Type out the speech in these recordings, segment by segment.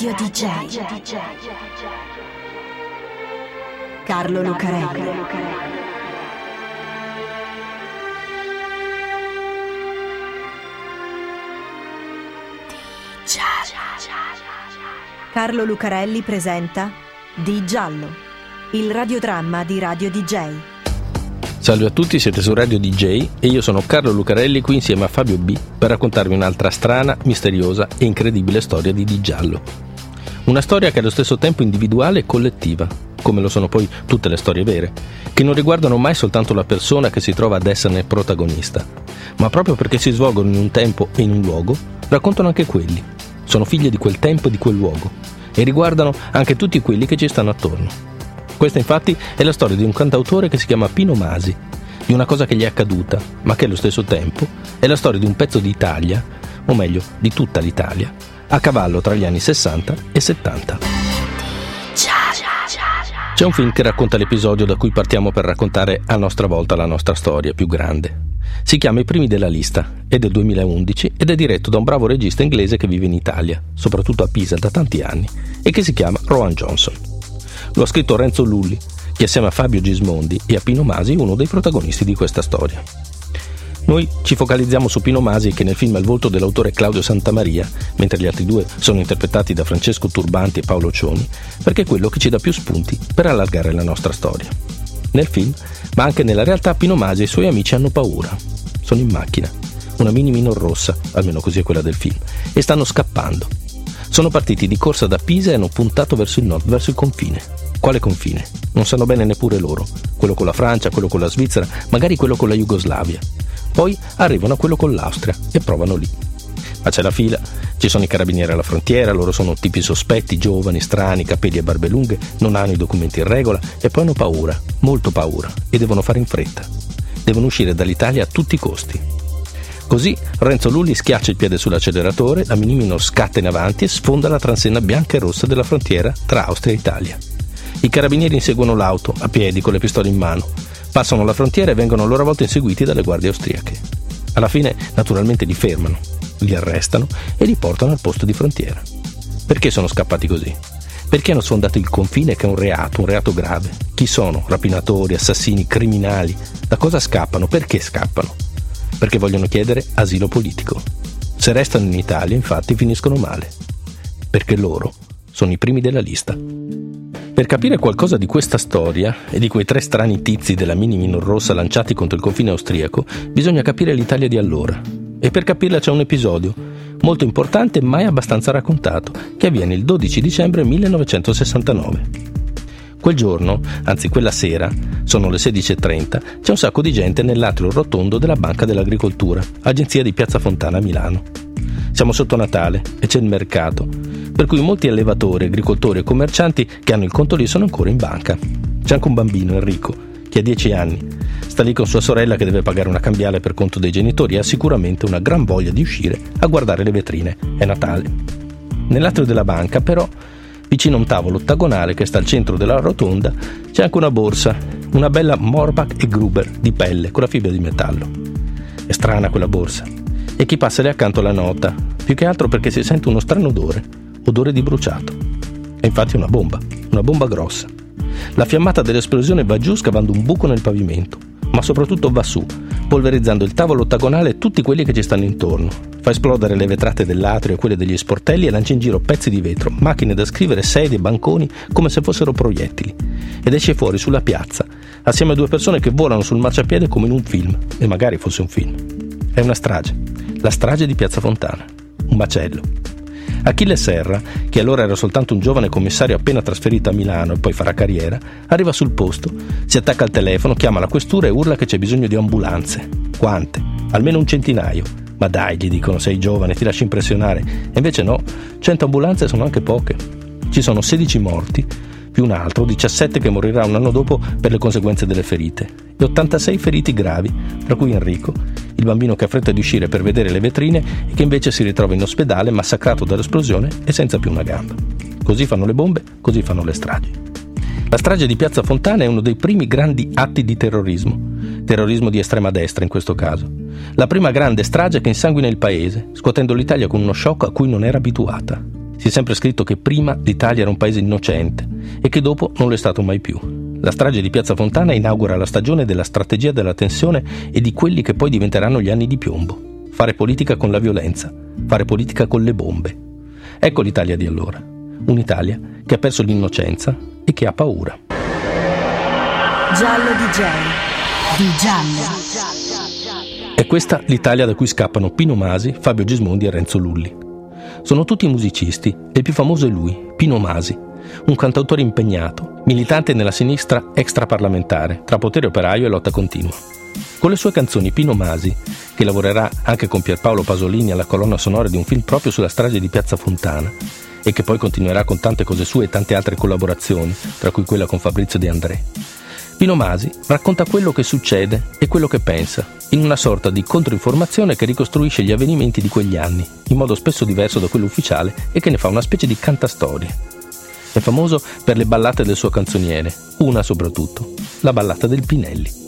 Radio DJ. Carlo Lucarelli. Carlo Lucarelli presenta Di Giallo, il radiodramma di Radio DJ. Salve a tutti, siete su Radio DJ e io sono Carlo Lucarelli qui insieme a Fabio B per raccontarvi un'altra strana, misteriosa e incredibile storia di Di Giallo. Una storia che è allo stesso tempo individuale e collettiva, come lo sono poi tutte le storie vere, che non riguardano mai soltanto la persona che si trova ad esserne protagonista, ma proprio perché si svolgono in un tempo e in un luogo, raccontano anche quelli. Sono figlie di quel tempo e di quel luogo e riguardano anche tutti quelli che ci stanno attorno. Questa infatti è la storia di un cantautore che si chiama Pino Masi, di una cosa che gli è accaduta, ma che allo stesso tempo è la storia di un pezzo d'Italia, o meglio di tutta l'Italia, a cavallo tra gli anni 60 e 70. C'è un film che racconta l'episodio da cui partiamo per raccontare a nostra volta la nostra storia più grande. Si chiama I primi della lista, è del 2011 ed è diretto da un bravo regista inglese che vive in Italia, soprattutto a Pisa da tanti anni, e che si chiama Rowan Johnson. Lo ha scritto Renzo Lulli, che assieme a Fabio Gismondi e a Pino Masi è uno dei protagonisti di questa storia. Noi ci focalizziamo su Pino Masi che nel film è il volto dell'autore Claudio Santamaria, mentre gli altri due sono interpretati da Francesco Turbanti e Paolo Cioni, perché è quello che ci dà più spunti per allargare la nostra storia. Nel film, ma anche nella realtà, Pino Masi e i suoi amici hanno paura. Sono in macchina, una mini minor rossa, almeno così è quella del film, e stanno scappando. Sono partiti di corsa da Pisa e hanno puntato verso il nord, verso il confine. Quale confine? Non sanno bene neppure loro. Quello con la Francia, quello con la Svizzera, magari quello con la Jugoslavia. Poi arrivano a quello con l'Austria e provano lì. Ma c'è la fila, ci sono i carabinieri alla frontiera, loro sono tipi sospetti, giovani, strani, capelli e barbe lunghe, non hanno i documenti in regola e poi hanno paura, molto paura, e devono fare in fretta. Devono uscire dall'Italia a tutti i costi. Così Renzo Lulli schiaccia il piede sull'acceleratore, la Minimino scatta in avanti e sfonda la transenna bianca e rossa della frontiera tra Austria e Italia. I carabinieri inseguono l'auto, a piedi, con le pistole in mano. Passano la frontiera e vengono a loro volta inseguiti dalle guardie austriache. Alla fine, naturalmente, li fermano, li arrestano e li portano al posto di frontiera. Perché sono scappati così? Perché hanno sfondato il confine che è un reato, un reato grave? Chi sono? Rapinatori, assassini, criminali? Da cosa scappano? Perché scappano? Perché vogliono chiedere asilo politico. Se restano in Italia, infatti, finiscono male. Perché loro sono i primi della lista. Per capire qualcosa di questa storia e di quei tre strani tizi della mini minor rossa lanciati contro il confine austriaco, bisogna capire l'Italia di allora. E per capirla c'è un episodio, molto importante e mai abbastanza raccontato, che avviene il 12 dicembre 1969. Quel giorno, anzi quella sera, sono le 16.30, c'è un sacco di gente nell'atrio rotondo della Banca dell'Agricoltura, agenzia di Piazza Fontana a Milano. Siamo sotto Natale e c'è il mercato, per cui molti allevatori, agricoltori e commercianti che hanno il conto lì sono ancora in banca. C'è anche un bambino, Enrico, che ha 10 anni. Sta lì con sua sorella che deve pagare una cambiale per conto dei genitori e ha sicuramente una gran voglia di uscire a guardare le vetrine. È Natale. Nell'atrio della banca, però, vicino a un tavolo ottagonale che sta al centro della rotonda, c'è anche una borsa, una bella Morbach e Gruber di pelle con la fibra di metallo. È strana quella borsa. E chi passa lì accanto la nota, più che altro perché si sente uno strano odore odore di bruciato. È infatti una bomba, una bomba grossa. La fiammata dell'esplosione va giù scavando un buco nel pavimento, ma soprattutto va su, polverizzando il tavolo ottagonale e tutti quelli che ci stanno intorno. Fa esplodere le vetrate dell'atrio e quelle degli sportelli e lancia in giro pezzi di vetro, macchine da scrivere, sedie, banconi, come se fossero proiettili. Ed esce fuori sulla piazza, assieme a due persone che volano sul marciapiede come in un film, e magari fosse un film. È una strage, la strage di Piazza Fontana, un macello. Achille Serra, che allora era soltanto un giovane commissario appena trasferito a Milano e poi farà carriera, arriva sul posto, si attacca al telefono, chiama la questura e urla che c'è bisogno di ambulanze. Quante? Almeno un centinaio. Ma dai, gli dicono, sei giovane, ti lasci impressionare. E invece no, 100 ambulanze sono anche poche. Ci sono 16 morti, più un altro, 17 che morirà un anno dopo per le conseguenze delle ferite, e 86 feriti gravi, tra cui Enrico, il bambino che ha fretta di uscire per vedere le vetrine e che invece si ritrova in ospedale massacrato dall'esplosione e senza più una gamba. Così fanno le bombe, così fanno le stragi. La strage di Piazza Fontana è uno dei primi grandi atti di terrorismo, terrorismo di estrema destra in questo caso. La prima grande strage che insanguina il paese, scuotendo l'Italia con uno shock a cui non era abituata. Si è sempre scritto che prima l'Italia era un paese innocente e che dopo non lo è stato mai più. La strage di Piazza Fontana inaugura la stagione della strategia della tensione e di quelli che poi diventeranno gli anni di piombo. Fare politica con la violenza, fare politica con le bombe. Ecco l'Italia di allora. Un'Italia che ha perso l'innocenza e che ha paura. Giallo DJ. Di giallo. È questa l'Italia da cui scappano Pino Masi, Fabio Gismondi e Renzo Lulli. Sono tutti musicisti e il più famoso è lui, Pino Masi, un cantautore impegnato, militante nella sinistra extraparlamentare, tra potere operaio e lotta continua. Con le sue canzoni Pino Masi, che lavorerà anche con Pierpaolo Pasolini alla colonna sonora di un film proprio sulla strage di Piazza Fontana, e che poi continuerà con tante cose sue e tante altre collaborazioni, tra cui quella con Fabrizio De André. Pino Masi racconta quello che succede e quello che pensa, in una sorta di controinformazione che ricostruisce gli avvenimenti di quegli anni, in modo spesso diverso da quello ufficiale e che ne fa una specie di cantastorie. È famoso per le ballate del suo canzoniere, una soprattutto, la ballata del Pinelli.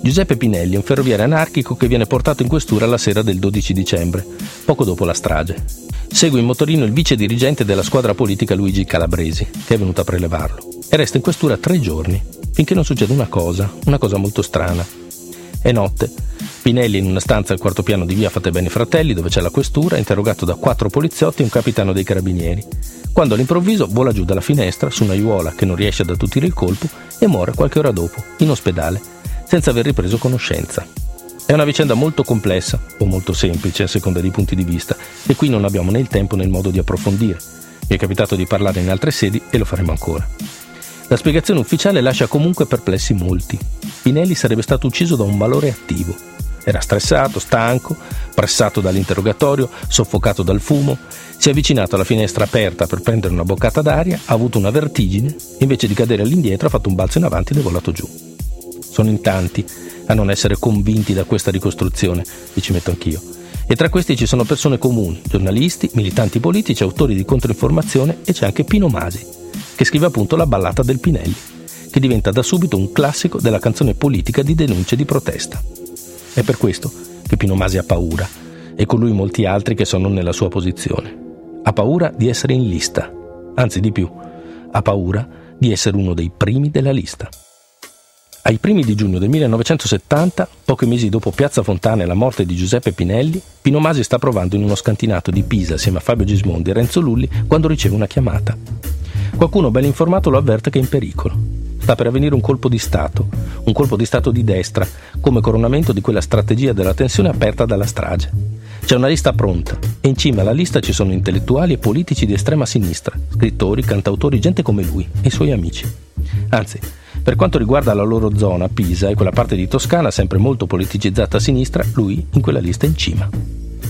Giuseppe Pinelli è un ferroviario anarchico che viene portato in questura la sera del 12 dicembre, poco dopo la strage. Segue in motorino il vice dirigente della squadra politica Luigi Calabresi, che è venuto a prelevarlo, e resta in questura tre giorni, finché non succede una cosa, una cosa molto strana. È notte. Pinelli in una stanza al quarto piano di via Fate Bene Fratelli, dove c'è la questura, interrogato da quattro poliziotti e un capitano dei carabinieri, quando all'improvviso vola giù dalla finestra su un'aiuola che non riesce ad attutire il colpo e muore qualche ora dopo, in ospedale, senza aver ripreso conoscenza. È una vicenda molto complessa, o molto semplice a seconda dei punti di vista, e qui non abbiamo né il tempo né il modo di approfondire. Mi è capitato di parlare in altre sedi e lo faremo ancora. La spiegazione ufficiale lascia comunque perplessi molti. Pinelli sarebbe stato ucciso da un malore attivo. Era stressato, stanco, pressato dall'interrogatorio, soffocato dal fumo, si è avvicinato alla finestra aperta per prendere una boccata d'aria, ha avuto una vertigine invece di cadere all'indietro ha fatto un balzo in avanti ed è volato giù. Sono in tanti a non essere convinti da questa ricostruzione, e ci metto anch'io. E tra questi ci sono persone comuni, giornalisti, militanti politici, autori di controinformazione e c'è anche Pino Masi, che scrive appunto la ballata del Pinelli, che diventa da subito un classico della canzone politica di denuncia e di protesta. È per questo che Pino Masi ha paura, e con lui molti altri che sono nella sua posizione. Ha paura di essere in lista, anzi di più, ha paura di essere uno dei primi della lista. Ai primi di giugno del 1970, pochi mesi dopo Piazza Fontana e la morte di Giuseppe Pinelli, Pino Masi sta provando in uno scantinato di Pisa assieme a Fabio Gismondi e Renzo Lulli quando riceve una chiamata. Qualcuno ben informato lo avverte che è in pericolo. Sta per avvenire un colpo di Stato, un colpo di Stato di destra, come coronamento di quella strategia della tensione aperta dalla strage. C'è una lista pronta e in cima alla lista ci sono intellettuali e politici di estrema sinistra, scrittori, cantautori, gente come lui e i suoi amici. Anzi, per quanto riguarda la loro zona, Pisa e quella parte di Toscana sempre molto politicizzata a sinistra, lui in quella lista è in cima.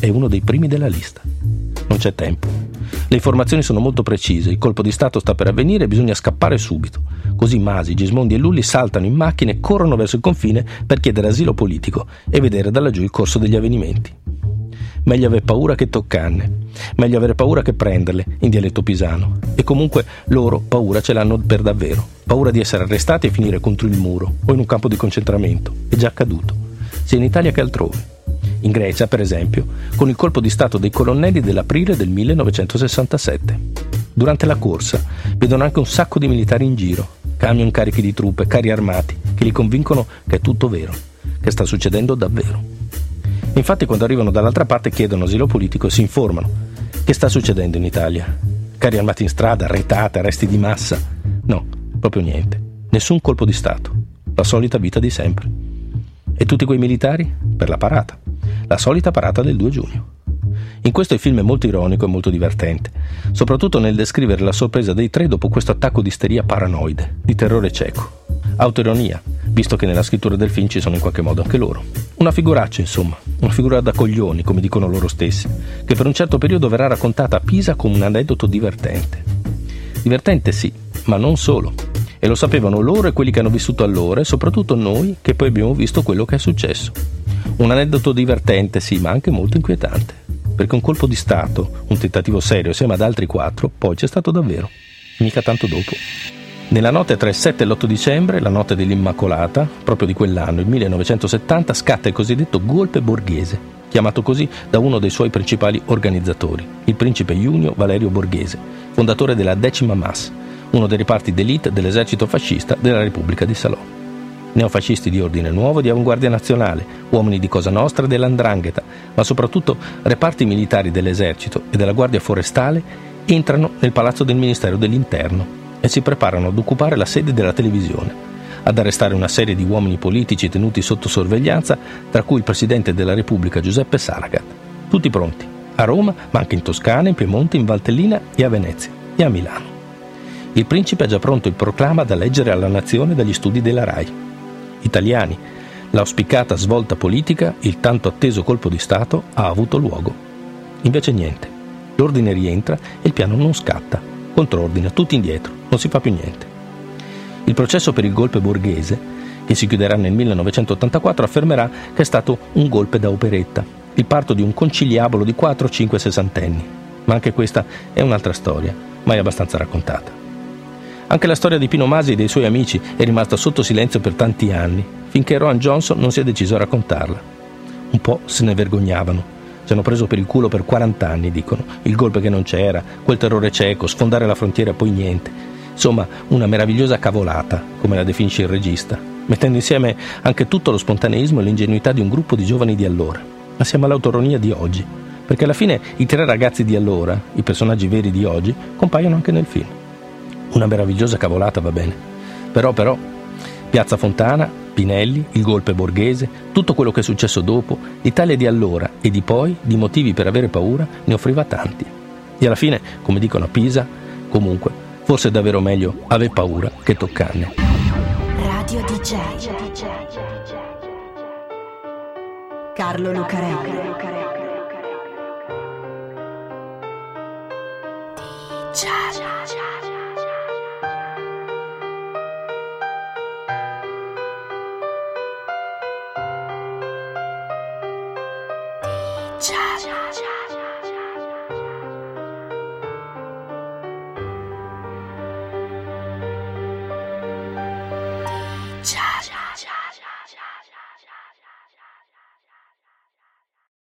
È uno dei primi della lista. Non c'è tempo. Le informazioni sono molto precise, il colpo di Stato sta per avvenire e bisogna scappare subito. Così Masi, Gismondi e Lulli saltano in macchina e corrono verso il confine per chiedere asilo politico e vedere da laggiù il corso degli avvenimenti. Meglio avere paura che toccarne, meglio avere paura che prenderle, in dialetto pisano. E comunque loro paura ce l'hanno per davvero, paura di essere arrestati e finire contro il muro o in un campo di concentramento. È già accaduto, sia in Italia che altrove in Grecia per esempio, con il colpo di Stato dei colonnelli dell'aprile del 1967. Durante la corsa vedono anche un sacco di militari in giro, camion carichi di truppe, carri armati, che li convincono che è tutto vero, che sta succedendo davvero. Infatti quando arrivano dall'altra parte chiedono asilo politico e si informano. Che sta succedendo in Italia? Carri armati in strada, retate, arresti di massa? No, proprio niente. Nessun colpo di Stato. La solita vita di sempre. E tutti quei militari? Per la parata la solita parata del 2 giugno. In questo il film è molto ironico e molto divertente, soprattutto nel descrivere la sorpresa dei tre dopo questo attacco di isteria paranoide, di terrore cieco. Autoironia, visto che nella scrittura del film ci sono in qualche modo anche loro. Una figuraccia, insomma, una figura da coglioni, come dicono loro stessi, che per un certo periodo verrà raccontata a Pisa come un aneddoto divertente. Divertente sì, ma non solo. E lo sapevano loro e quelli che hanno vissuto allora e soprattutto noi che poi abbiamo visto quello che è successo. Un aneddoto divertente, sì, ma anche molto inquietante, perché un colpo di Stato, un tentativo serio assieme ad altri quattro, poi c'è stato davvero, mica tanto dopo. Nella notte tra il 7 e l'8 dicembre, la notte dell'Immacolata, proprio di quell'anno, il 1970, scatta il cosiddetto golpe borghese, chiamato così da uno dei suoi principali organizzatori, il principe Junio Valerio Borghese, fondatore della Decima Mas, uno dei reparti d'élite dell'esercito fascista della Repubblica di Salò. Neofascisti di ordine nuovo di avanguardia nazionale, uomini di Cosa Nostra e dell'Andrangheta, ma soprattutto reparti militari dell'esercito e della Guardia Forestale entrano nel palazzo del Ministero dell'Interno e si preparano ad occupare la sede della televisione, ad arrestare una serie di uomini politici tenuti sotto sorveglianza, tra cui il Presidente della Repubblica Giuseppe Saragat. Tutti pronti, a Roma, ma anche in Toscana, in Piemonte, in Valtellina e a Venezia e a Milano. Il principe ha già pronto il proclama da leggere alla nazione dagli studi della RAI. Italiani, l'auspicata svolta politica, il tanto atteso colpo di Stato ha avuto luogo. Invece niente. L'ordine rientra e il piano non scatta. Controordine, tutti indietro non si fa più niente. Il processo per il golpe borghese, che si chiuderà nel 1984, affermerà che è stato un golpe da operetta, il parto di un conciliabolo di 4-5 sessantenni. Ma anche questa è un'altra storia, mai abbastanza raccontata. Anche la storia di Pino Masi e dei suoi amici è rimasta sotto silenzio per tanti anni, finché Rohan Johnson non si è deciso a raccontarla. Un po' se ne vergognavano. Ci hanno preso per il culo per 40 anni, dicono. Il golpe che non c'era, quel terrore cieco, sfondare la frontiera e poi niente. Insomma, una meravigliosa cavolata, come la definisce il regista, mettendo insieme anche tutto lo spontaneismo e l'ingenuità di un gruppo di giovani di allora, assieme all'autoronía di oggi, perché alla fine i tre ragazzi di allora, i personaggi veri di oggi, compaiono anche nel film. Una meravigliosa cavolata, va bene. Però, però, Piazza Fontana, Pinelli, il golpe borghese, tutto quello che è successo dopo, l'Italia di allora e di poi, di motivi per avere paura, ne offriva tanti. E alla fine, come dicono a Pisa, comunque, Forse è davvero meglio aver paura che toccarne. Radio DJ. Carlo Lucarelli. DJ. DJ.